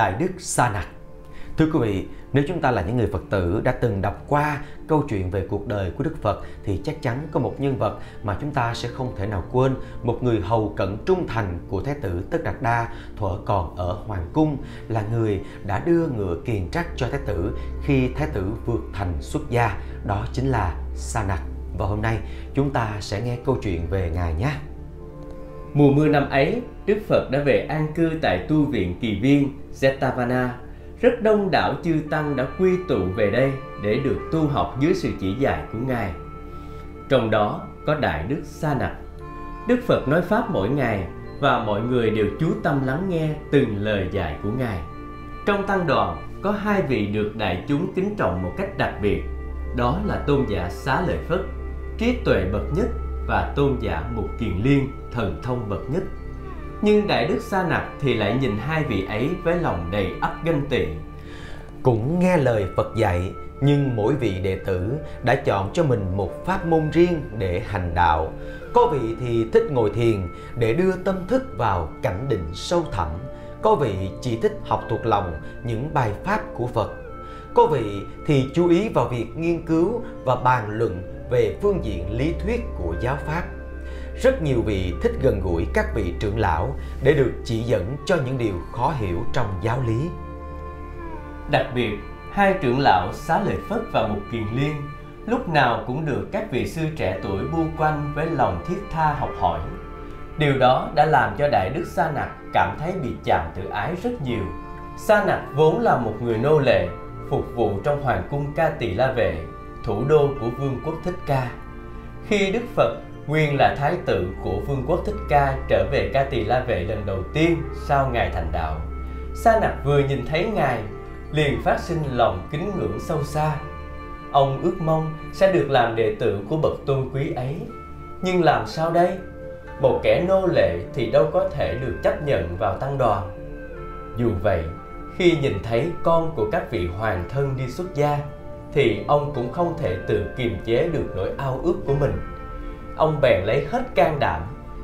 Đại Đức Sa Nặc Thưa quý vị, nếu chúng ta là những người Phật tử đã từng đọc qua câu chuyện về cuộc đời của Đức Phật thì chắc chắn có một nhân vật mà chúng ta sẽ không thể nào quên, một người hầu cận trung thành của Thái tử Tất Đạt Đa thuở còn ở Hoàng Cung là người đã đưa ngựa kiền trắc cho Thái tử khi Thái tử vượt thành xuất gia, đó chính là Sa Nặc. Và hôm nay chúng ta sẽ nghe câu chuyện về Ngài nhé. Mùa mưa năm ấy, Đức Phật đã về an cư tại tu viện kỳ viên Jetavana. Rất đông đảo chư tăng đã quy tụ về đây để được tu học dưới sự chỉ dạy của Ngài. Trong đó có Đại Đức Sa Nặc. Đức Phật nói Pháp mỗi ngày và mọi người đều chú tâm lắng nghe từng lời dạy của Ngài. Trong tăng đoàn có hai vị được đại chúng kính trọng một cách đặc biệt, đó là tôn giả Xá Lợi Phất, trí tuệ bậc nhất và tôn giả Mục Kiền Liên, thần thông bậc nhất. Nhưng Đại Đức Sa Nặc thì lại nhìn hai vị ấy với lòng đầy ắp ganh tị. Cũng nghe lời Phật dạy, nhưng mỗi vị đệ tử đã chọn cho mình một pháp môn riêng để hành đạo. Có vị thì thích ngồi thiền để đưa tâm thức vào cảnh định sâu thẳm. Có vị chỉ thích học thuộc lòng những bài pháp của Phật. Có vị thì chú ý vào việc nghiên cứu và bàn luận về phương diện lý thuyết của giáo pháp. Rất nhiều vị thích gần gũi các vị trưởng lão để được chỉ dẫn cho những điều khó hiểu trong giáo lý. Đặc biệt, hai trưởng lão Xá Lợi Phất và Mục Kiền Liên lúc nào cũng được các vị sư trẻ tuổi bu quanh với lòng thiết tha học hỏi. Điều đó đã làm cho Đại Đức Sa Nặc cảm thấy bị chạm tự ái rất nhiều. Sa Nặc vốn là một người nô lệ, phục vụ trong hoàng cung Ca Tỳ La Vệ, thủ đô của Vương quốc Thích Ca. Khi Đức Phật nguyên là thái tử của Vương quốc Thích Ca trở về Ca Tỳ La Vệ lần đầu tiên sau Ngài thành đạo. Sa Nạp vừa nhìn thấy Ngài, liền phát sinh lòng kính ngưỡng sâu xa. Ông ước mong sẽ được làm đệ tử của bậc tôn quý ấy. Nhưng làm sao đây? Một kẻ nô lệ thì đâu có thể được chấp nhận vào tăng đoàn. Dù vậy, khi nhìn thấy con của các vị hoàng thân đi xuất gia, thì ông cũng không thể tự kiềm chế được nỗi ao ước của mình. Ông bèn lấy hết can đảm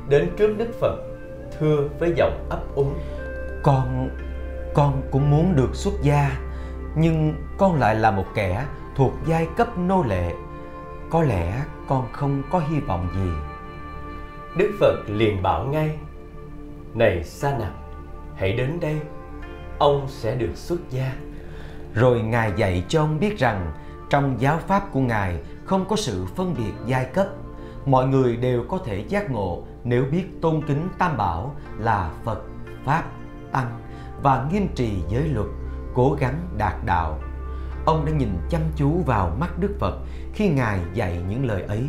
đến trước Đức Phật, thưa với giọng ấp úng. Con con cũng muốn được xuất gia, nhưng con lại là một kẻ thuộc giai cấp nô lệ. Có lẽ con không có hy vọng gì. Đức Phật liền bảo ngay, Này Sa Nặc, hãy đến đây, ông sẽ được xuất gia. Rồi Ngài dạy cho ông biết rằng trong giáo pháp của Ngài không có sự phân biệt giai cấp. Mọi người đều có thể giác ngộ nếu biết tôn kính Tam Bảo là Phật, Pháp, Tăng và nghiêm trì giới luật, cố gắng đạt đạo. Ông đã nhìn chăm chú vào mắt Đức Phật khi Ngài dạy những lời ấy.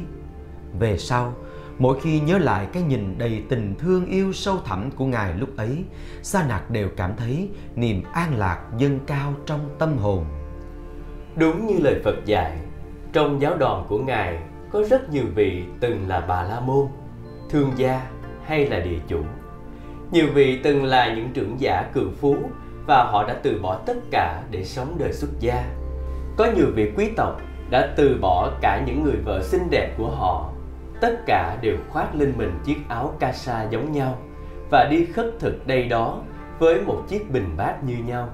Về sau, mỗi khi nhớ lại cái nhìn đầy tình thương yêu sâu thẳm của Ngài lúc ấy, Sa Nạc đều cảm thấy niềm an lạc dâng cao trong tâm hồn. Đúng như lời Phật dạy, trong giáo đoàn của Ngài có rất nhiều vị từng là bà la môn, thương gia hay là địa chủ. Nhiều vị từng là những trưởng giả cường phú và họ đã từ bỏ tất cả để sống đời xuất gia. Có nhiều vị quý tộc đã từ bỏ cả những người vợ xinh đẹp của họ. Tất cả đều khoác lên mình chiếc áo ca sa giống nhau và đi khất thực đây đó với một chiếc bình bát như nhau.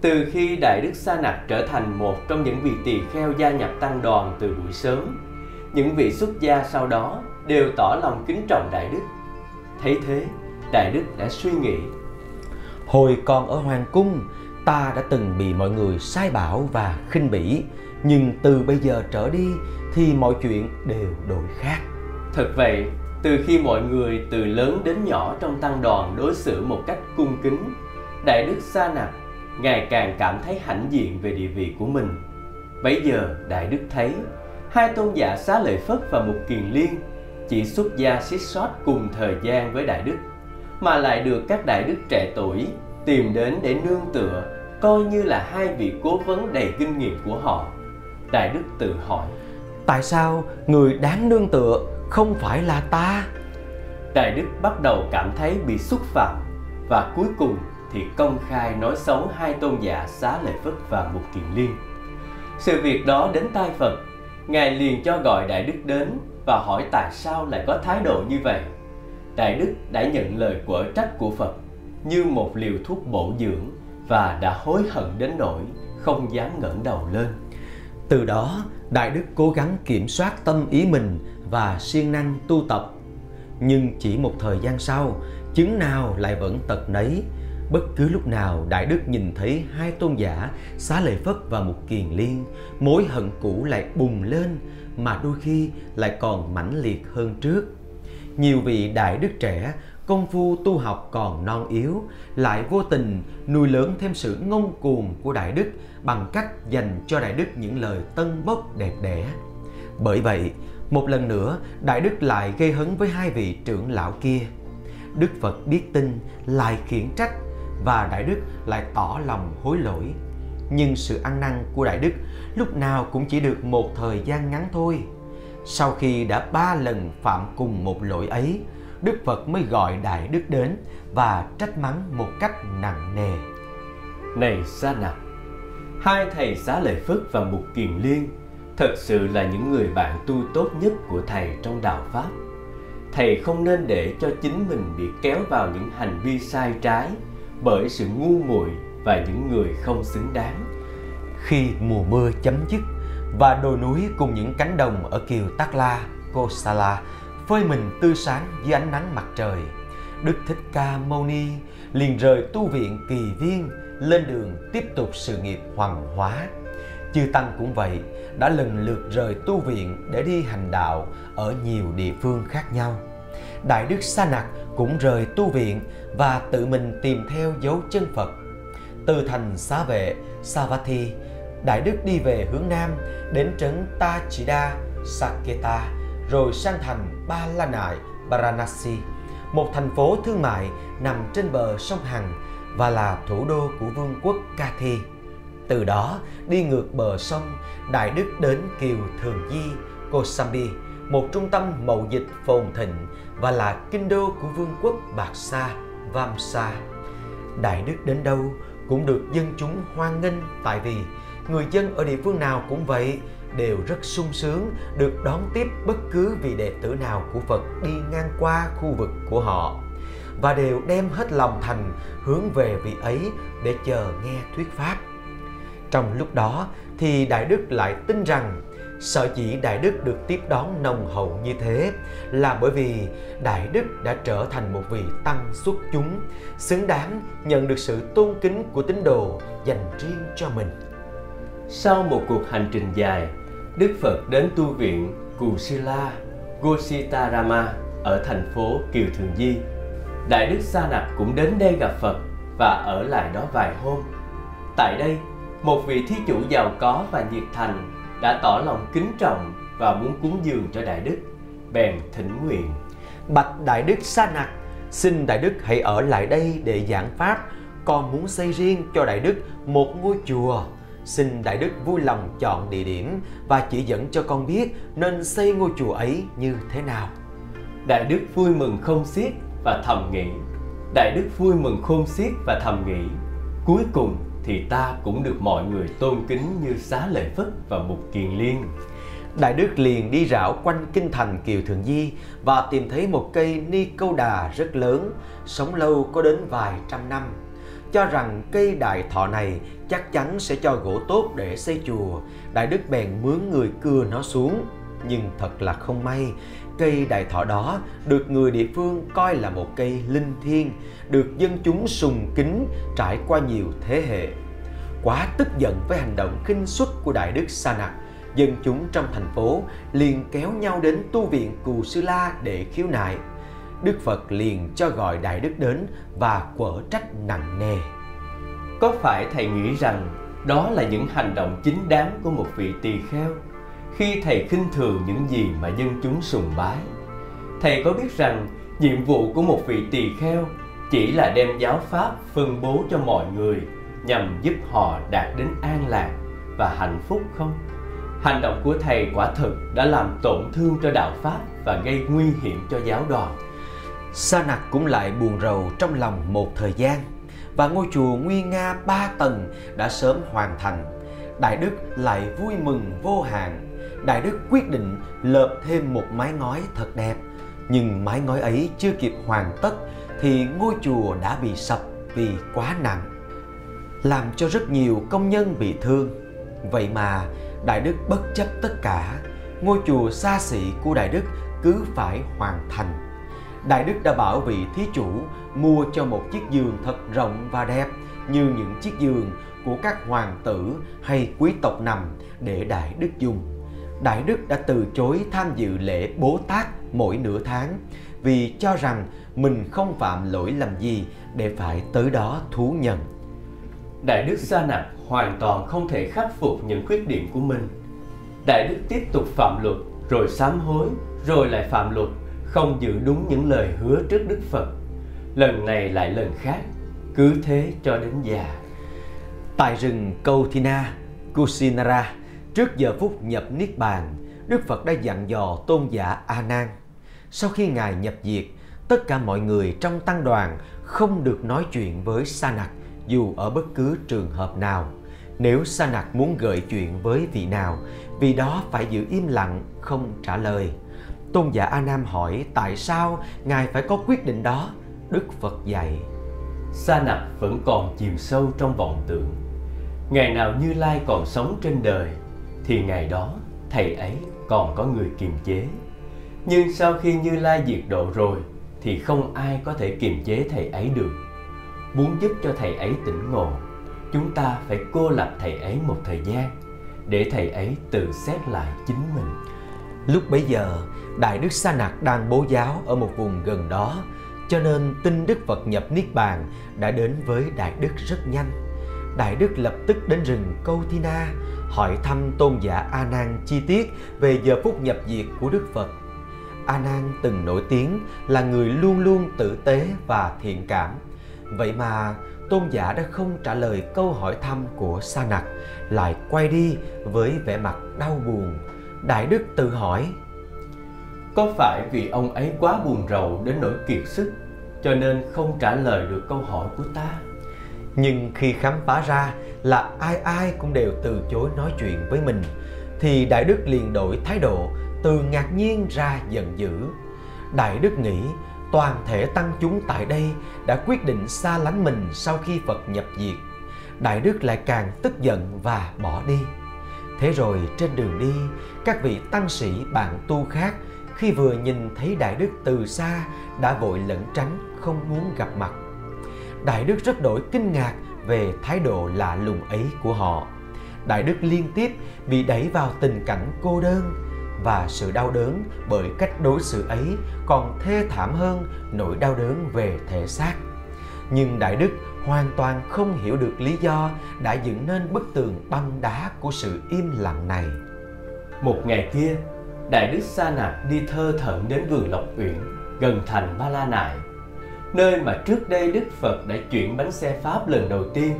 Từ khi Đại Đức Sa Nặc trở thành một trong những vị tỳ kheo gia nhập tăng đoàn từ buổi sớm, những vị xuất gia sau đó đều tỏ lòng kính trọng Đại Đức. Thấy thế, Đại Đức đã suy nghĩ. Hồi còn ở Hoàng Cung, ta đã từng bị mọi người sai bảo và khinh bỉ, nhưng từ bây giờ trở đi thì mọi chuyện đều đổi khác. Thật vậy, từ khi mọi người từ lớn đến nhỏ trong tăng đoàn đối xử một cách cung kính, Đại Đức Sa nạp ngày càng cảm thấy hãnh diện về địa vị của mình. Bấy giờ Đại Đức thấy hai tôn giả Xá Lợi Phất và Mục Kiền Liên chỉ xuất gia xích sót cùng thời gian với Đại Đức mà lại được các Đại Đức trẻ tuổi tìm đến để nương tựa coi như là hai vị cố vấn đầy kinh nghiệm của họ. Đại Đức tự hỏi Tại sao người đáng nương tựa không phải là ta? Đại Đức bắt đầu cảm thấy bị xúc phạm và cuối cùng thì công khai nói xấu hai tôn giả Xá Lợi Phất và Mục Kiền Liên. Sự việc đó đến tai Phật, Ngài liền cho gọi Đại Đức đến và hỏi tại sao lại có thái độ như vậy. Đại Đức đã nhận lời quở trách của Phật như một liều thuốc bổ dưỡng và đã hối hận đến nỗi không dám ngẩng đầu lên. Từ đó, Đại Đức cố gắng kiểm soát tâm ý mình và siêng năng tu tập. Nhưng chỉ một thời gian sau, chứng nào lại vẫn tật nấy. Bất cứ lúc nào Đại Đức nhìn thấy hai tôn giả Xá Lợi Phất và Mục Kiền Liên, mối hận cũ lại bùng lên mà đôi khi lại còn mãnh liệt hơn trước. Nhiều vị Đại Đức trẻ công phu tu học còn non yếu, lại vô tình nuôi lớn thêm sự ngông cuồng của Đại Đức bằng cách dành cho Đại Đức những lời tân bốc đẹp đẽ. Bởi vậy, một lần nữa, Đại Đức lại gây hấn với hai vị trưởng lão kia. Đức Phật biết tin, lại khiển trách và Đại Đức lại tỏ lòng hối lỗi. Nhưng sự ăn năn của Đại Đức lúc nào cũng chỉ được một thời gian ngắn thôi. Sau khi đã ba lần phạm cùng một lỗi ấy, Đức Phật mới gọi Đại Đức đến và trách mắng một cách nặng nề. Này Sa Nặc, hai thầy Xá Lợi Phất và Mục Kiền Liên thật sự là những người bạn tu tốt nhất của thầy trong đạo Pháp. Thầy không nên để cho chính mình bị kéo vào những hành vi sai trái bởi sự ngu muội và những người không xứng đáng. Khi mùa mưa chấm dứt và đồi núi cùng những cánh đồng ở kiều Tắc La, Kosala phơi mình tươi sáng dưới ánh nắng mặt trời, Đức Thích Ca Mâu Ni liền rời tu viện Kỳ Viên lên đường tiếp tục sự nghiệp hoàng hóa. Chư Tăng cũng vậy, đã lần lượt rời tu viện để đi hành đạo ở nhiều địa phương khác nhau. Đại Đức Sa Nặc cũng rời tu viện và tự mình tìm theo dấu chân Phật. Từ thành xá vệ Savatthi, Đại Đức đi về hướng Nam đến trấn Ta Chỉ Đa, Saketa, rồi sang thành Ba La Nại, Varanasi, một thành phố thương mại nằm trên bờ sông Hằng và là thủ đô của vương quốc Kathi. Từ đó, đi ngược bờ sông, Đại Đức đến Kiều Thường Di, Kosambi, một trung tâm mậu dịch phồn thịnh và là kinh đô của vương quốc Bạc Sa, Vamsa. Đại Đức đến đâu cũng được dân chúng hoan nghênh tại vì người dân ở địa phương nào cũng vậy đều rất sung sướng được đón tiếp bất cứ vị đệ tử nào của Phật đi ngang qua khu vực của họ và đều đem hết lòng thành hướng về vị ấy để chờ nghe thuyết pháp. Trong lúc đó thì Đại Đức lại tin rằng Sở dĩ Đại Đức được tiếp đón nồng hậu như thế là bởi vì Đại Đức đã trở thành một vị tăng xuất chúng, xứng đáng nhận được sự tôn kính của tín đồ dành riêng cho mình. Sau một cuộc hành trình dài, Đức Phật đến tu viện Kusila Gositarama ở thành phố Kiều Thường Di. Đại Đức Sa Nặc cũng đến đây gặp Phật và ở lại đó vài hôm. Tại đây, một vị thí chủ giàu có và nhiệt thành đã tỏ lòng kính trọng và muốn cúng dường cho Đại Đức, bèn thỉnh nguyện. Bạch Đại Đức Sa Nặc, xin Đại Đức hãy ở lại đây để giảng Pháp, con muốn xây riêng cho Đại Đức một ngôi chùa. Xin Đại Đức vui lòng chọn địa điểm và chỉ dẫn cho con biết nên xây ngôi chùa ấy như thế nào. Đại Đức vui mừng không xiết và thầm nghĩ. Đại Đức vui mừng khôn xiết và thầm nghĩ. Cuối cùng thì ta cũng được mọi người tôn kính như xá lợi Phất và Mục Kiền Liên. Đại Đức liền đi rảo quanh kinh thành Kiều Thường Di và tìm thấy một cây ni câu đà rất lớn, sống lâu có đến vài trăm năm. Cho rằng cây đại thọ này chắc chắn sẽ cho gỗ tốt để xây chùa. Đại Đức bèn mướn người cưa nó xuống. Nhưng thật là không may, cây đại thọ đó được người địa phương coi là một cây linh thiêng, được dân chúng sùng kính trải qua nhiều thế hệ. Quá tức giận với hành động khinh suất của Đại Đức Sa Nặc, dân chúng trong thành phố liền kéo nhau đến tu viện Cù Sư La để khiếu nại. Đức Phật liền cho gọi Đại Đức đến và quở trách nặng nề. Có phải thầy nghĩ rằng đó là những hành động chính đáng của một vị tỳ kheo khi thầy khinh thường những gì mà dân chúng sùng bái? Thầy có biết rằng nhiệm vụ của một vị tỳ kheo chỉ là đem giáo pháp phân bố cho mọi người nhằm giúp họ đạt đến an lạc và hạnh phúc không? Hành động của thầy quả thực đã làm tổn thương cho đạo pháp và gây nguy hiểm cho giáo đoàn. Sa nặc cũng lại buồn rầu trong lòng một thời gian và ngôi chùa nguyên nga ba tầng đã sớm hoàn thành. Đại Đức lại vui mừng vô hạn. Đại Đức quyết định lợp thêm một mái ngói thật đẹp. Nhưng mái ngói ấy chưa kịp hoàn tất thì ngôi chùa đã bị sập vì quá nặng. làm cho rất nhiều công nhân bị thương. Vậy mà Đại Đức bất chấp tất cả, ngôi chùa xa xỉ của Đại Đức cứ phải hoàn thành. Đại Đức đã bảo vị thí chủ mua cho một chiếc giường thật rộng và đẹp như những chiếc giường của các hoàng tử hay quý tộc nằm để Đại Đức dùng. Đại Đức đã từ chối tham dự lễ Bố Tát mỗi nửa tháng vì cho rằng mình không phạm lỗi lầm gì để phải tới đó thú nhận. Đại Đức Sa Nạp hoàn toàn không thể khắc phục những khuyết điểm của mình. Đại Đức tiếp tục phạm luật, rồi sám hối, rồi lại phạm luật, không giữ đúng những lời hứa trước Đức Phật. Lần này lại lần khác, cứ thế cho đến già. Tại rừng Kauthina, Kusinara, trước giờ phút nhập Niết Bàn, Đức Phật đã dặn dò tôn giả A Nan. Sau khi Ngài nhập diệt, tất cả mọi người trong tăng đoàn không được nói chuyện với Sa Nặc dù ở bất cứ trường hợp nào. Nếu Sa Nặc muốn gợi chuyện với vị nào, vị đó phải giữ im lặng, không trả lời. Tôn giả A Nam hỏi tại sao Ngài phải có quyết định đó? Đức Phật dạy. Sa Nặc vẫn còn chìm sâu trong vọng tưởng. Ngày nào Như Lai còn sống trên đời, thì ngày đó thầy ấy còn có người kiềm chế. Nhưng sau khi Như Lai diệt độ rồi, thì không ai có thể kiềm chế thầy ấy được. Muốn giúp cho thầy ấy tỉnh ngộ, chúng ta phải cô lập thầy ấy một thời gian để thầy ấy tự xét lại chính mình. Lúc bấy giờ, Đại Đức Sa Nặc đang bố giáo ở một vùng gần đó, cho nên tin Đức Phật nhập Niết Bàn đã đến với Đại Đức rất nhanh. Đại Đức lập tức đến rừng Câu Thi Na, hỏi thăm tôn giả A Nan chi tiết về giờ phút nhập diệt của Đức Phật. A Nan từng nổi tiếng là người luôn luôn tử tế và thiện cảm. Vậy mà tôn giả đã không trả lời câu hỏi thăm của Sa Nặc, lại quay đi với vẻ mặt đau buồn. Đại Đức tự hỏi: Có phải vì ông ấy quá buồn rầu đến nỗi kiệt sức, cho nên không trả lời được câu hỏi của ta? Nhưng khi khám phá ra là ai ai cũng đều từ chối nói chuyện với mình, thì Đại Đức liền đổi thái độ từ ngạc nhiên ra giận dữ. Đại Đức nghĩ toàn thể tăng chúng tại đây đã quyết định xa lánh mình sau khi Phật nhập diệt. Đại Đức lại càng tức giận và bỏ đi. Thế rồi trên đường đi, các vị tăng sĩ bạn tu khác khi vừa nhìn thấy Đại Đức từ xa đã vội lẩn tránh không muốn gặp mặt. Đại Đức rất đổi kinh ngạc về thái độ lạ lùng ấy của họ. Đại Đức liên tiếp bị đẩy vào tình cảnh cô đơn và sự đau đớn bởi cách đối xử ấy còn thê thảm hơn nỗi đau đớn về thể xác. Nhưng Đại Đức hoàn toàn không hiểu được lý do đã dựng nên bức tường băng đá của sự im lặng này. Một ngày kia, Đại Đức Sa Nạp đi thơ thẩn đến vườn Lộc Uyển, gần thành Ba La Nại, nơi mà trước đây Đức Phật đã chuyển bánh xe Pháp lần đầu tiên.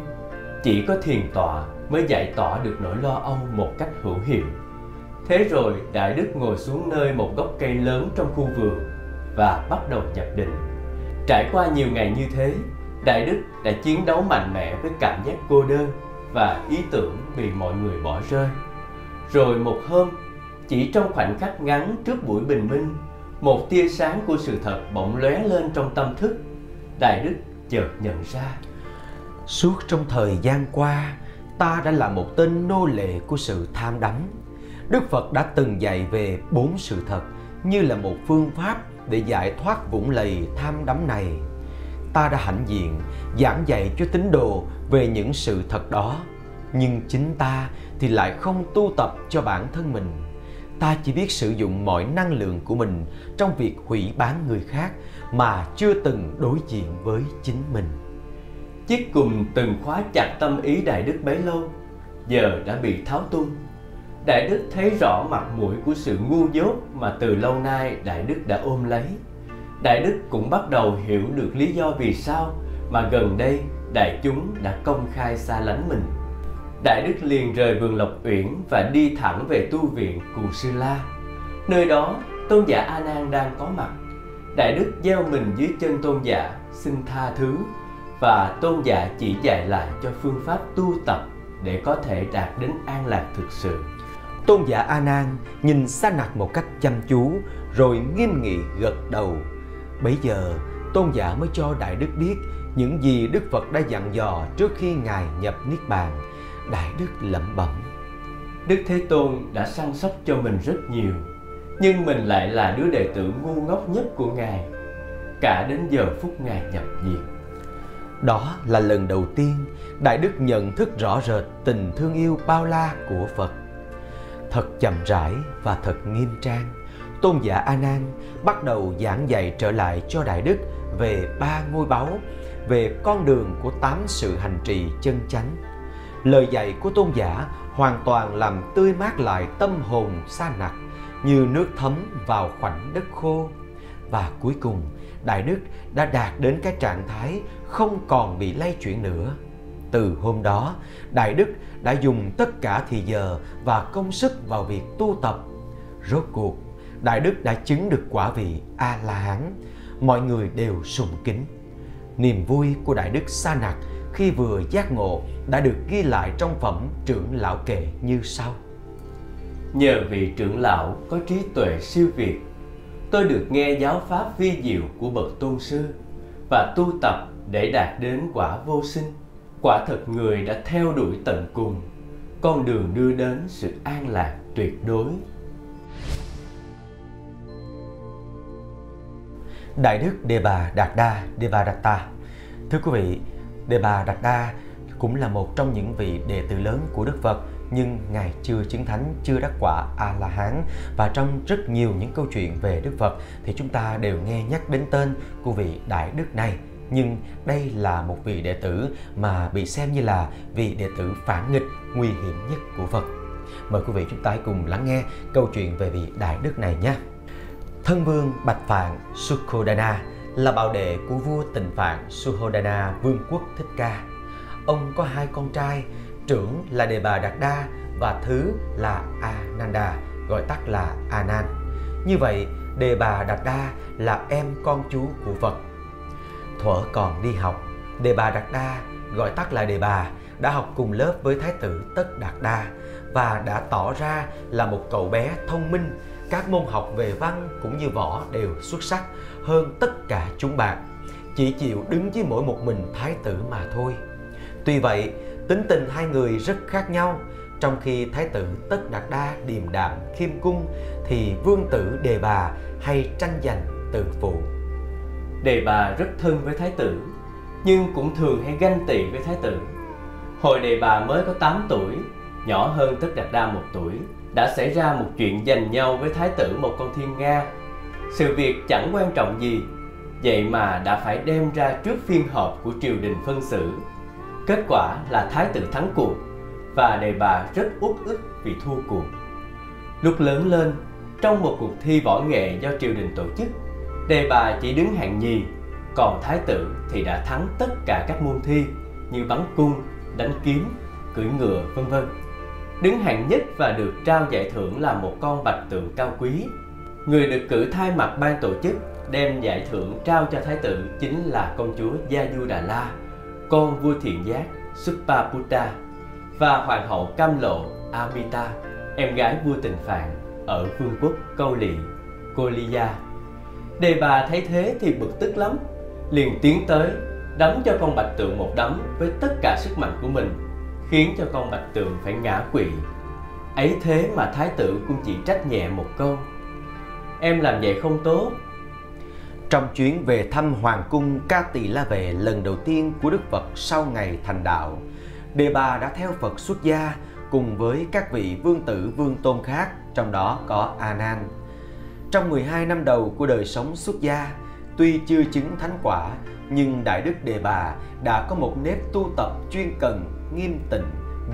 Chỉ có thiền tọa mới giải tỏa được nỗi lo âu một cách hữu hiệu. Thế rồi Đại Đức ngồi xuống nơi một gốc cây lớn trong khu vườn và bắt đầu nhập định. Trải qua nhiều ngày như thế, Đại Đức đã chiến đấu mạnh mẽ với cảm giác cô đơn và ý tưởng bị mọi người bỏ rơi. Rồi một hôm, chỉ trong khoảnh khắc ngắn trước buổi bình minh, một tia sáng của sự thật bỗng lóe lên trong tâm thức. Đại Đức chợt nhận ra. Suốt trong thời gian qua, ta đã là một tên nô lệ của sự tham đắm. Đức Phật đã từng dạy về bốn sự thật như là một phương pháp để giải thoát vũng lầy tham đắm này. Ta đã hãnh diện giảng dạy cho tín đồ về những sự thật đó, nhưng chính ta thì lại không tu tập cho bản thân mình. Ta chỉ biết sử dụng mọi năng lượng của mình trong việc hủy bán người khác mà chưa từng đối diện với chính mình. Chiếc cùm từng khóa chặt tâm ý Đại Đức bấy lâu, giờ đã bị tháo tung. Đại Đức thấy rõ mặt mũi của sự ngu dốt mà từ lâu nay Đại Đức đã ôm lấy. Đại Đức cũng bắt đầu hiểu được lý do vì sao mà gần đây đại chúng đã công khai xa lánh mình. Đại Đức liền rời vườn Lộc Uyển và đi thẳng về tu viện Cù Sư La. Nơi đó, tôn giả A Nan đang có mặt. Đại Đức gieo mình dưới chân tôn giả, xin tha thứ và tôn giả chỉ dạy lại cho phương pháp tu tập để có thể đạt đến an lạc thực sự. Tôn giả A Nan nhìn Sa Nặc một cách chăm chú rồi nghiêm nghị gật đầu. Bấy giờ tôn giả mới cho Đại Đức biết những gì Đức Phật đã dặn dò trước khi Ngài nhập Niết Bàn. Đại Đức lẩm bẩm. Đức Thế Tôn đã săn sóc cho mình rất nhiều, nhưng mình lại là đứa đệ tử ngu ngốc nhất của Ngài, cả đến giờ phút Ngài nhập diệt. Đó là lần đầu tiên Đại Đức nhận thức rõ rệt tình thương yêu bao la của Phật. Thật chậm rãi và thật nghiêm trang, Tôn giả A Nan bắt đầu giảng dạy trở lại cho Đại Đức về ba ngôi báu, về con đường của tám sự hành trì chân chánh. Lời dạy của tôn giả hoàn toàn làm tươi mát lại tâm hồn xa nặc như nước thấm vào khoảnh đất khô. Và cuối cùng, Đại Đức đã đạt đến cái trạng thái không còn bị lay chuyển nữa. Từ hôm đó, Đại Đức đã dùng tất cả thì giờ và công sức vào việc tu tập. Rốt cuộc, Đại Đức đã chứng được quả vị A-la-hán. Mọi người đều sùng kính. Niềm vui của Đại Đức Sa Nặc khi vừa giác ngộ đã được ghi lại trong phẩm trưởng lão kệ như sau. Nhờ vị trưởng lão có trí tuệ siêu việt, tôi được nghe giáo pháp vi diệu của bậc tôn sư và tu tập để đạt đến quả vô sinh. Quả thật người đã theo đuổi tận cùng, con đường đưa đến sự an lạc tuyệt đối. Đại Đức Đề Bà Đạt Đa Đề Bà Đạt Ta Thưa quý vị, Đề Bà Đạt Đa cũng là một trong những vị đệ tử lớn của Đức Phật nhưng Ngài chưa chứng thánh, chưa đắc quả A-la-hán và trong rất nhiều những câu chuyện về Đức Phật thì chúng ta đều nghe nhắc đến tên của vị Đại Đức này nhưng đây là một vị đệ tử mà bị xem như là vị đệ tử phản nghịch nguy hiểm nhất của Phật. Mời quý vị chúng ta hãy cùng lắng nghe câu chuyện về vị đại đức này nhé. Thân vương Bạch Phạn Sukhodana là bảo đệ của vua Tịnh Phạn Suhodana Vương quốc Thích Ca. Ông có hai con trai, trưởng là Đề Bà Đạt Đa và thứ là Ananda, gọi tắt là Anan. Như vậy, Đề Bà Đạt Đa là em con chú của Phật. Thuở còn đi học, Đề Bà Đạt Đa, gọi tắt là Đề Bà, đã học cùng lớp với Thái tử Tất Đạt Đa và đã tỏ ra là một cậu bé thông minh, các môn học về văn cũng như võ đều xuất sắc hơn tất cả chúng bạn. Chỉ chịu đứng với mỗi một mình thái tử mà thôi. Tuy vậy, tính tình hai người rất khác nhau. Trong khi thái tử Tất Đạt Đa điềm đạm khiêm cung thì vương tử Đề Bà hay tranh giành tự phụ. Đề Bà rất thân với thái tử, nhưng cũng thường hay ganh tị với thái tử. Hồi Đề Bà mới có 8 tuổi, nhỏ hơn Tất Đạt Đa một tuổi, đã xảy ra một chuyện giành nhau với thái tử một con thiên nga. Sự việc chẳng quan trọng gì, vậy mà đã phải đem ra trước phiên họp của triều đình phân xử. Kết quả là thái tử thắng cuộc và đề bà rất uất ức vì thua cuộc. Lúc lớn lên, trong một cuộc thi võ nghệ do triều đình tổ chức, đề bà chỉ đứng hạng nhì, còn thái tử thì đã thắng tất cả các môn thi như bắn cung, đánh kiếm, cưỡi ngựa, vân vân. Đứng hạng nhất và được trao giải thưởng là một con bạch tượng cao quý. Người được cử thay mặt ban tổ chức đem giải thưởng trao cho thái tử chính là công chúa Gia Du Đà La, con vua thiện giác Supaputta và hoàng hậu Cam Lộ Amita, em gái vua tình Phạn ở vương quốc Câu Lị, Koliya. Đề bà thấy thế thì bực tức lắm, liền tiến tới đấm cho con bạch tượng một đấm với tất cả sức mạnh của mình khiến cho con bạch tường phải ngã quỵ. Ấy thế mà thái tử cũng chỉ trách nhẹ một câu. Em làm vậy không tốt. Trong chuyến về thăm Hoàng cung Ca Tỳ La Vệ lần đầu tiên của Đức Phật sau ngày thành đạo, Đề Bà đã theo Phật xuất gia cùng với các vị vương tử vương tôn khác, trong đó có A Nan. Trong 12 năm đầu của đời sống xuất gia, tuy chưa chứng thánh quả, nhưng Đại Đức Đề Bà đã có một nếp tu tập chuyên cần, nghiêm tịnh,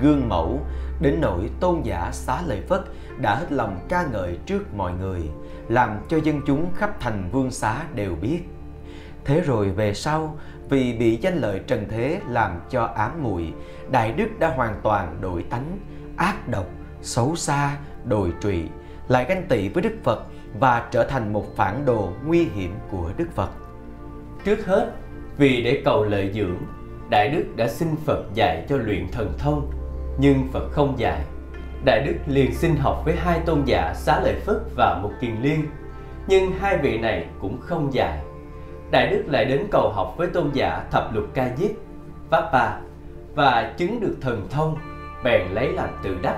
gương mẫu, đến nỗi tôn giả xá lợi Phất đã hết lòng ca ngợi trước mọi người, làm cho dân chúng khắp thành vương xá đều biết. Thế rồi về sau, vì bị danh lợi trần thế làm cho ám muội, Đại Đức đã hoàn toàn đổi tánh, ác độc, xấu xa, đồi trụy, lại ganh tị với Đức Phật và trở thành một phản đồ nguy hiểm của Đức Phật. Trước hết, vì để cầu lợi dưỡng, Đại Đức đã xin Phật dạy cho luyện thần thông, nhưng Phật không dạy. Đại Đức liền xin học với hai tôn giả Xá Lợi Phất và Một Kiền Liên, nhưng hai vị này cũng không dạy. Đại Đức lại đến cầu học với tôn giả Thập Lục Ca Diếp, ba và chứng được thần thông, bèn lấy làm tự đắc.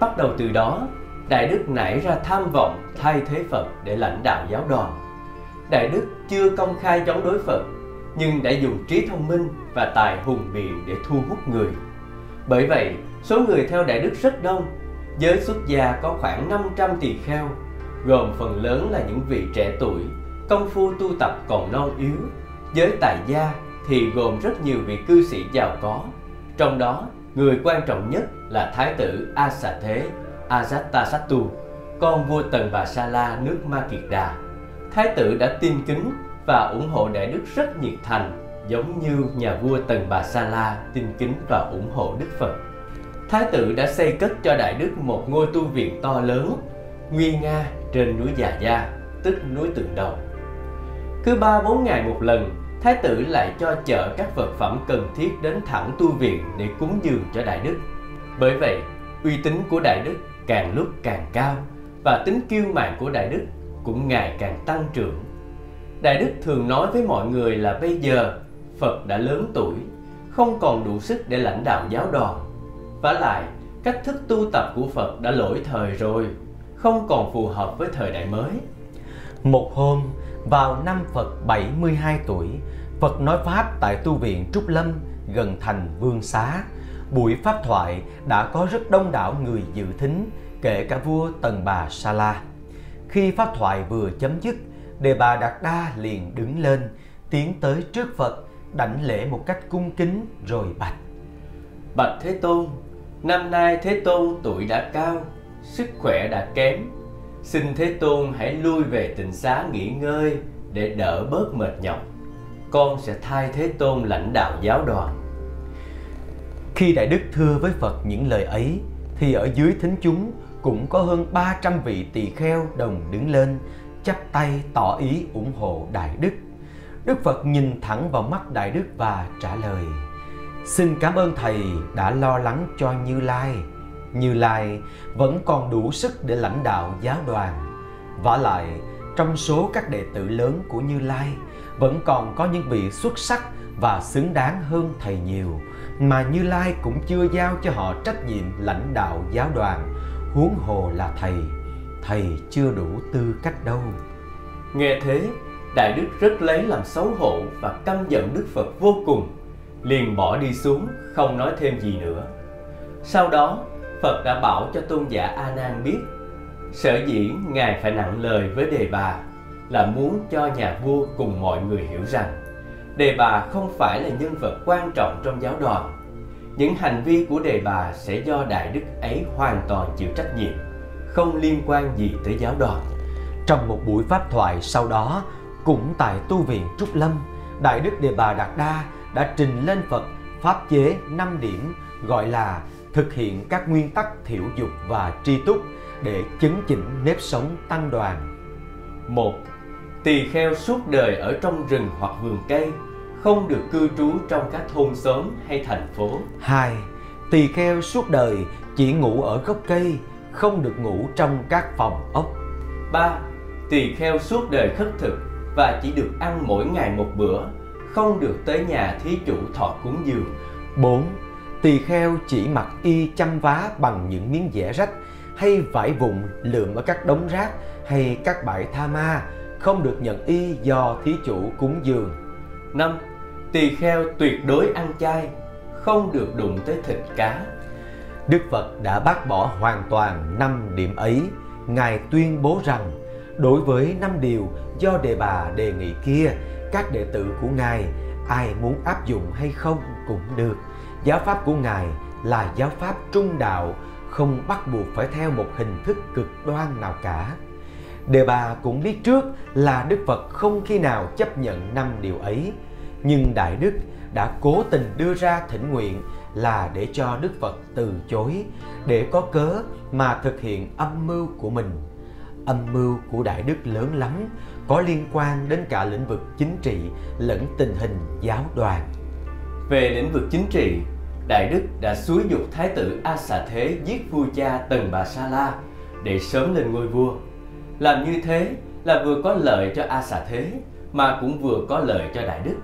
Bắt đầu từ đó, Đại Đức nảy ra tham vọng thay thế Phật để lãnh đạo giáo đoàn. Đại Đức chưa công khai chống đối Phật, nhưng đã dùng trí thông minh và tài hùng biện để thu hút người. Bởi vậy, số người theo Đại Đức rất đông. Giới xuất gia có khoảng 500 tỳ kheo, gồm phần lớn là những vị trẻ tuổi, công phu tu tập còn non yếu. Giới tài gia thì gồm rất nhiều vị cư sĩ giàu có. Trong đó, người quan trọng nhất là Thái tử Asa Thế Ajatasattu, con vua Tần Bà Sa La nước Ma Kiệt Đà. Thái tử đã tin kính và ủng hộ Đại Đức rất nhiệt thành, giống như nhà vua Tần Bà Sa La tin kính và ủng hộ Đức Phật. Thái tử đã xây cất cho Đại Đức một ngôi tu viện to lớn, nguy nga trên núi Già Gia, tức núi Tượng Đầu. Cứ ba bốn ngày một lần, Thái tử lại cho chở các vật phẩm cần thiết đến thẳng tu viện để cúng dường cho Đại Đức. Bởi vậy, uy tín của Đại Đức càng lúc càng cao và tính kiêu mạn của Đại Đức cũng ngày càng tăng trưởng. Đại Đức thường nói với mọi người là bây giờ Phật đã lớn tuổi, không còn đủ sức để lãnh đạo giáo đoàn. Và lại, cách thức tu tập của Phật đã lỗi thời rồi, không còn phù hợp với thời đại mới. Một hôm, vào năm Phật 72 tuổi, Phật nói Pháp tại tu viện Trúc Lâm gần thành Vương Xá. Buổi pháp thoại đã có rất đông đảo người dự thính, kể cả vua Tần Bà Sa La. Khi pháp thoại vừa chấm dứt, Đề Bà Đạt Đa liền đứng lên, tiến tới trước Phật, đảnh lễ một cách cung kính rồi bạch. Bạch Thế Tôn, năm nay Thế Tôn tuổi đã cao, sức khỏe đã kém. Xin Thế Tôn hãy lui về tịnh xá nghỉ ngơi để đỡ bớt mệt nhọc. Con sẽ thay Thế Tôn lãnh đạo giáo đoàn. Khi Đại Đức thưa với Phật những lời ấy, thì ở dưới thính chúng cũng có hơn 300 vị tỳ kheo đồng đứng lên, chắp tay tỏ ý ủng hộ Đại Đức. Đức Phật nhìn thẳng vào mắt Đại Đức và trả lời Xin cảm ơn Thầy đã lo lắng cho Như Lai. Như Lai vẫn còn đủ sức để lãnh đạo giáo đoàn. Vả lại, trong số các đệ tử lớn của Như Lai Vẫn còn có những vị xuất sắc và xứng đáng hơn Thầy nhiều Mà Như Lai cũng chưa giao cho họ trách nhiệm lãnh đạo giáo đoàn. Huống hồ là Thầy. Thầy chưa đủ tư cách đâu Nghe thế, Đại Đức rất lấy làm xấu hổ và căm giận Đức Phật vô cùng, liền bỏ đi xuống, không nói thêm gì nữa. Sau đó, Phật đã bảo cho tôn giả A Nan biết, sở dĩ ngài phải nặng lời với đề bà là muốn cho nhà vua cùng mọi người hiểu rằng đề bà không phải là nhân vật quan trọng trong giáo đoàn. Những hành vi của đề bà sẽ do đại đức ấy hoàn toàn chịu trách nhiệm, không liên quan gì tới giáo đoàn. Trong một buổi pháp thoại sau đó, cũng tại tu viện Trúc Lâm, Đại Đức Đề Bà Đạt Đa đã trình lên Phật pháp chế 5 điểm gọi là thực hiện các nguyên tắc thiểu dục và tri túc để chấn chỉnh nếp sống tăng đoàn. Một, Tỳ kheo suốt đời ở trong rừng hoặc vườn cây, không được cư trú trong các thôn xóm hay thành phố. 2. Tỳ kheo suốt đời chỉ ngủ ở gốc cây, không được ngủ trong các phòng ốc. 3. Tỳ kheo suốt đời khất thực và chỉ được ăn mỗi ngày một bữa, không được tới nhà thí chủ thọ cúng dường. 4. Tỳ kheo chỉ mặc y chăm vá bằng những miếng vẽ rách hay vải vụn lượm ở các đống rác hay các bãi tha ma, không được nhận y do thí chủ cúng dường. 5. Tỳ kheo tuyệt đối ăn chay, không được đụng tới thịt cá. Đức Phật đã bác bỏ hoàn toàn năm điểm ấy. Ngài tuyên bố rằng đối với năm điều do đề bà đề nghị kia, các đệ tử của Ngài ai muốn áp dụng hay không cũng được. Giáo pháp của Ngài là giáo pháp trung đạo, không bắt buộc phải theo một hình thức cực đoan nào cả. Đề bà cũng biết trước là Đức Phật không khi nào chấp nhận năm điều ấy, nhưng Đại Đức đã cố tình đưa ra thỉnh nguyện là để cho Đức Phật từ chối, để có cớ mà thực hiện âm mưu của mình. Âm mưu của Đại Đức lớn lắm, có liên quan đến cả lĩnh vực chính trị lẫn tình hình giáo đoàn. Về lĩnh vực chính trị, Đại Đức đã xúi dục Thái tử A Xà Thế giết vua cha Tần Bà Sa La để sớm lên ngôi vua. Làm như thế là vừa có lợi cho A Xà Thế, mà cũng vừa có lợi cho Đại Đức.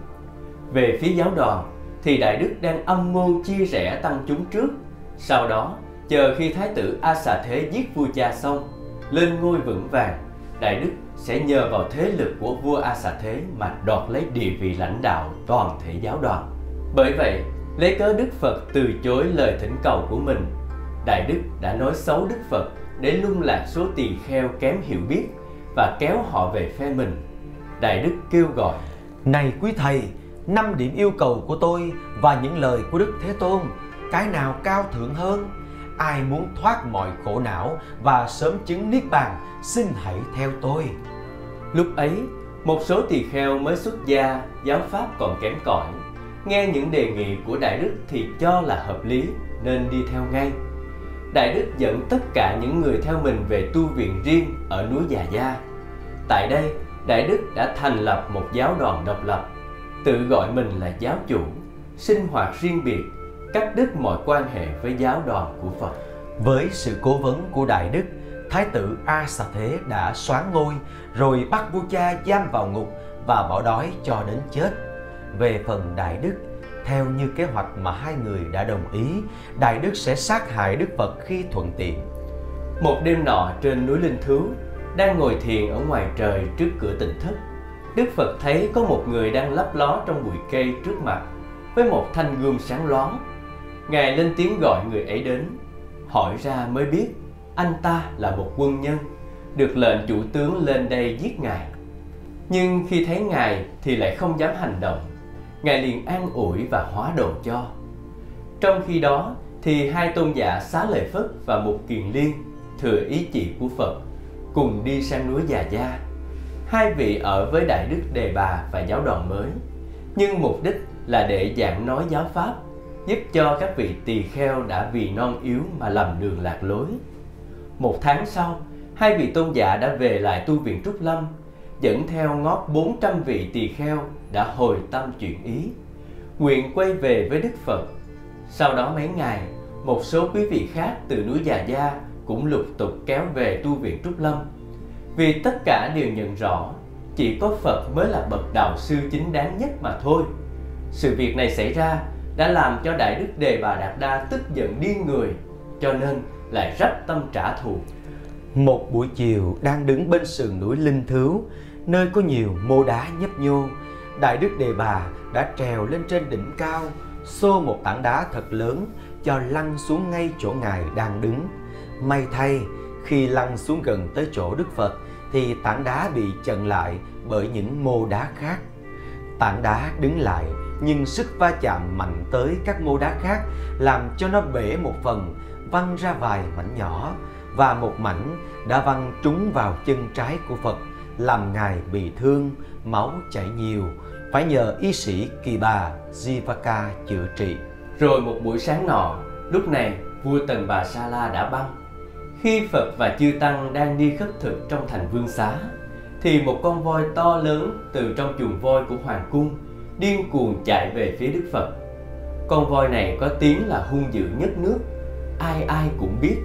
Về phía giáo đoàn thì Đại Đức đang âm mưu chia rẽ tăng chúng trước, sau đó chờ khi Thái tử A Xà Thế giết vua cha xong, lên ngôi vững vàng, Đại Đức sẽ nhờ vào thế lực của vua A Xà Thế mà đoạt lấy địa vị lãnh đạo toàn thể giáo đoàn. Bởi vậy, lấy cớ Đức Phật từ chối lời thỉnh cầu của mình, Đại Đức đã nói xấu Đức Phật để lung lạc số tỳ kheo kém hiểu biết và kéo họ về phe mình. Đại Đức kêu gọi Này quý thầy, năm điểm yêu cầu của tôi và những lời của Đức Thế Tôn, cái nào cao thượng hơn? Ai muốn thoát mọi khổ não và sớm chứng niết bàn, xin hãy theo tôi. Lúc ấy, một số tỳ kheo mới xuất gia, giáo pháp còn kém cỏi. Nghe những đề nghị của Đại Đức thì cho là hợp lý nên đi theo ngay. Đại Đức dẫn tất cả những người theo mình về tu viện riêng ở núi Già Gia. Tại đây, Đại Đức đã thành lập một giáo đoàn độc lập, tự gọi mình là giáo chủ, sinh hoạt riêng biệt, cắt đứt mọi quan hệ với giáo đoàn của Phật. Với sự cố vấn của Đại Đức, Thái tử A Xà Thế đã xoán ngôi rồi bắt vua cha giam vào ngục và bỏ đói cho đến chết. Về phần Đại Đức, theo như kế hoạch mà hai người đã đồng ý, Đại Đức sẽ sát hại Đức Phật khi thuận tiện. Một đêm nọ trên núi Linh Thú, đang ngồi thiền ở ngoài trời trước cửa tỉnh thất, Đức Phật thấy có một người đang lấp ló trong bụi cây trước mặt với một thanh gươm sáng loáng. Ngài lên tiếng gọi người ấy đến, hỏi ra mới biết anh ta là một quân nhân, được lệnh chủ tướng lên đây giết ngài. Nhưng khi thấy ngài thì lại không dám hành động, ngài liền an ủi và hóa độ cho. Trong khi đó thì hai tôn giả Xá Lợi Phất và Mục Kiền Liên thừa ý chỉ của Phật cùng đi sang núi Già Gia. Hai vị ở với Đại Đức Đề Bà và giáo đoàn mới, nhưng mục đích là để giảng nói giáo pháp, giúp cho các vị tỳ kheo đã vì non yếu mà lầm đường lạc lối. Một tháng sau, hai vị tôn giả đã về lại tu viện Trúc Lâm, dẫn theo ngót 400 vị tỳ kheo đã hồi tâm chuyển ý, nguyện quay về với Đức Phật. Sau đó mấy ngày, một số quý vị khác từ núi Già Gia cũng lục tục kéo về tu viện Trúc Lâm. Vì tất cả đều nhận rõ, chỉ có Phật mới là bậc đạo sư chính đáng nhất mà thôi. Sự việc này xảy ra đã làm cho Đại Đức Đề Bà Đạt Đa tức giận điên người, cho nên lại rất tâm trả thù. Một buổi chiều đang đứng bên sườn núi Linh Thứu, nơi có nhiều mô đá nhấp nhô, Đại Đức Đề Bà đã trèo lên trên đỉnh cao, xô một tảng đá thật lớn cho lăn xuống ngay chỗ ngài đang đứng. May thay, khi lăn xuống gần tới chỗ Đức Phật thì tảng đá bị chặn lại bởi những mô đá khác. Tảng đá đứng lại nhưng sức va chạm mạnh tới các mô đá khác làm cho nó bể một phần, văng ra vài mảnh nhỏ và một mảnh đã văng trúng vào chân trái của Phật làm ngài bị thương, máu chảy nhiều, phải nhờ y sĩ Kỳ Bà Jivaka chữa trị. Rồi một buổi sáng nọ, lúc này vua Tần Bà Sa La đã băng. Khi Phật và chư Tăng đang đi khất thực trong thành vương xá, thì một con voi to lớn từ trong chuồng voi của Hoàng cung điên cuồng chạy về phía Đức Phật. Con voi này có tiếng là hung dữ nhất nước, ai ai cũng biết,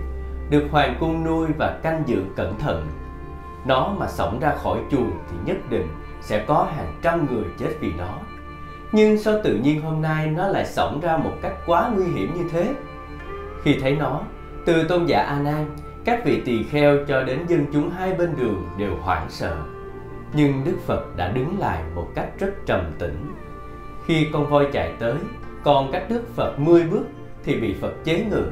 được Hoàng cung nuôi và canh giữ cẩn thận. Nó mà sống ra khỏi chuồng thì nhất định sẽ có hàng trăm người chết vì nó. Nhưng sao tự nhiên hôm nay nó lại sống ra một cách quá nguy hiểm như thế? Khi thấy nó, từ tôn giả A Nan, các vị tỳ kheo cho đến dân chúng hai bên đường đều hoảng sợ. Nhưng Đức Phật đã đứng lại một cách rất trầm tĩnh. Khi con voi chạy tới, còn cách Đức Phật 10 bước thì bị Phật chế ngự.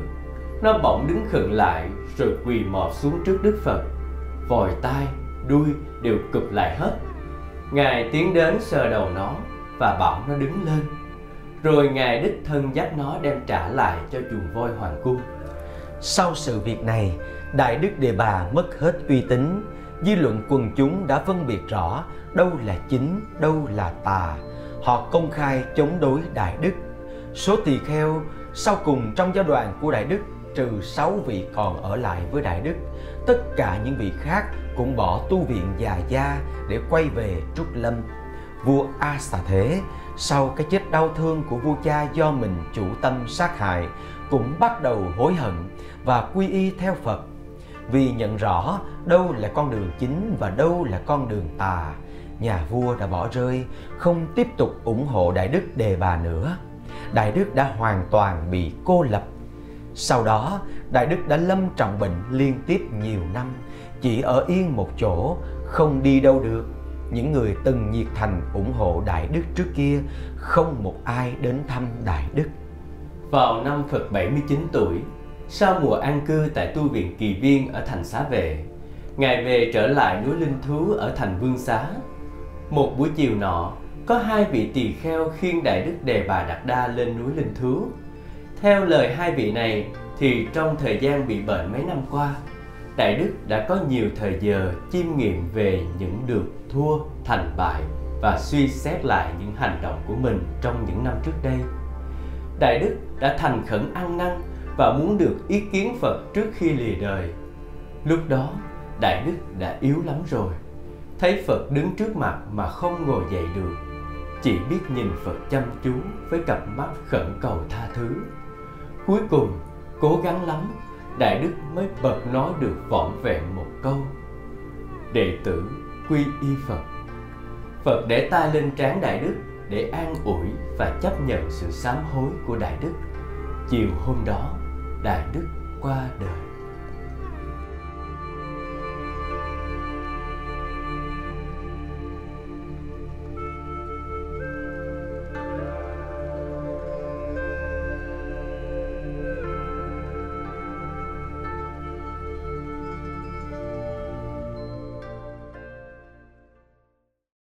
Nó bỗng đứng khựng lại rồi quỳ mọp xuống trước Đức Phật. Vòi tai, đuôi đều cụp lại hết. Ngài tiến đến sờ đầu nó và bảo nó đứng lên. Rồi Ngài đích thân dắt nó đem trả lại cho chuồng voi hoàng cung. Sau sự việc này, Đại Đức Đề Bà mất hết uy tín, dư luận quần chúng đã phân biệt rõ đâu là chính, đâu là tà. Họ công khai chống đối Đại Đức. Số tỳ kheo sau cùng trong giáo đoàn của Đại Đức trừ 6 vị còn ở lại với Đại Đức. Tất cả những vị khác cũng bỏ tu viện già gia để quay về Trúc Lâm. Vua A Xà Thế sau cái chết đau thương của vua cha do mình chủ tâm sát hại cũng bắt đầu hối hận và quy y theo Phật vì nhận rõ đâu là con đường chính và đâu là con đường tà nhà vua đã bỏ rơi, không tiếp tục ủng hộ Đại Đức Đề Bà nữa. Đại Đức đã hoàn toàn bị cô lập. Sau đó, Đại Đức đã lâm trọng bệnh liên tiếp nhiều năm, chỉ ở yên một chỗ, không đi đâu được. Những người từng nhiệt thành ủng hộ Đại Đức trước kia, không một ai đến thăm Đại Đức. Vào năm Phật 79 tuổi, sau mùa an cư tại tu viện Kỳ Viên ở thành Xá Vệ, Ngài về trở lại núi Linh Thú ở thành Vương Xá. Một buổi chiều nọ, có hai vị tỳ kheo khiêng Đại Đức Đề Bà Đạt Đa lên núi Linh Thú. Theo lời hai vị này, thì trong thời gian bị bệnh mấy năm qua, Đại Đức đã có nhiều thời giờ chiêm nghiệm về những được thua, thành bại và suy xét lại những hành động của mình trong những năm trước đây. Đại Đức đã thành khẩn ăn năn và muốn được ý kiến Phật trước khi lìa đời. Lúc đó, Đại Đức đã yếu lắm rồi. Thấy Phật đứng trước mặt mà không ngồi dậy được, chỉ biết nhìn Phật chăm chú với cặp mắt khẩn cầu tha thứ. Cuối cùng, cố gắng lắm, Đại Đức mới bật nói được vỏn vẹn một câu. Đệ tử quy y Phật. Phật để tay lên trán Đại Đức để an ủi và chấp nhận sự sám hối của Đại Đức. Chiều hôm đó, Đại Đức qua đời.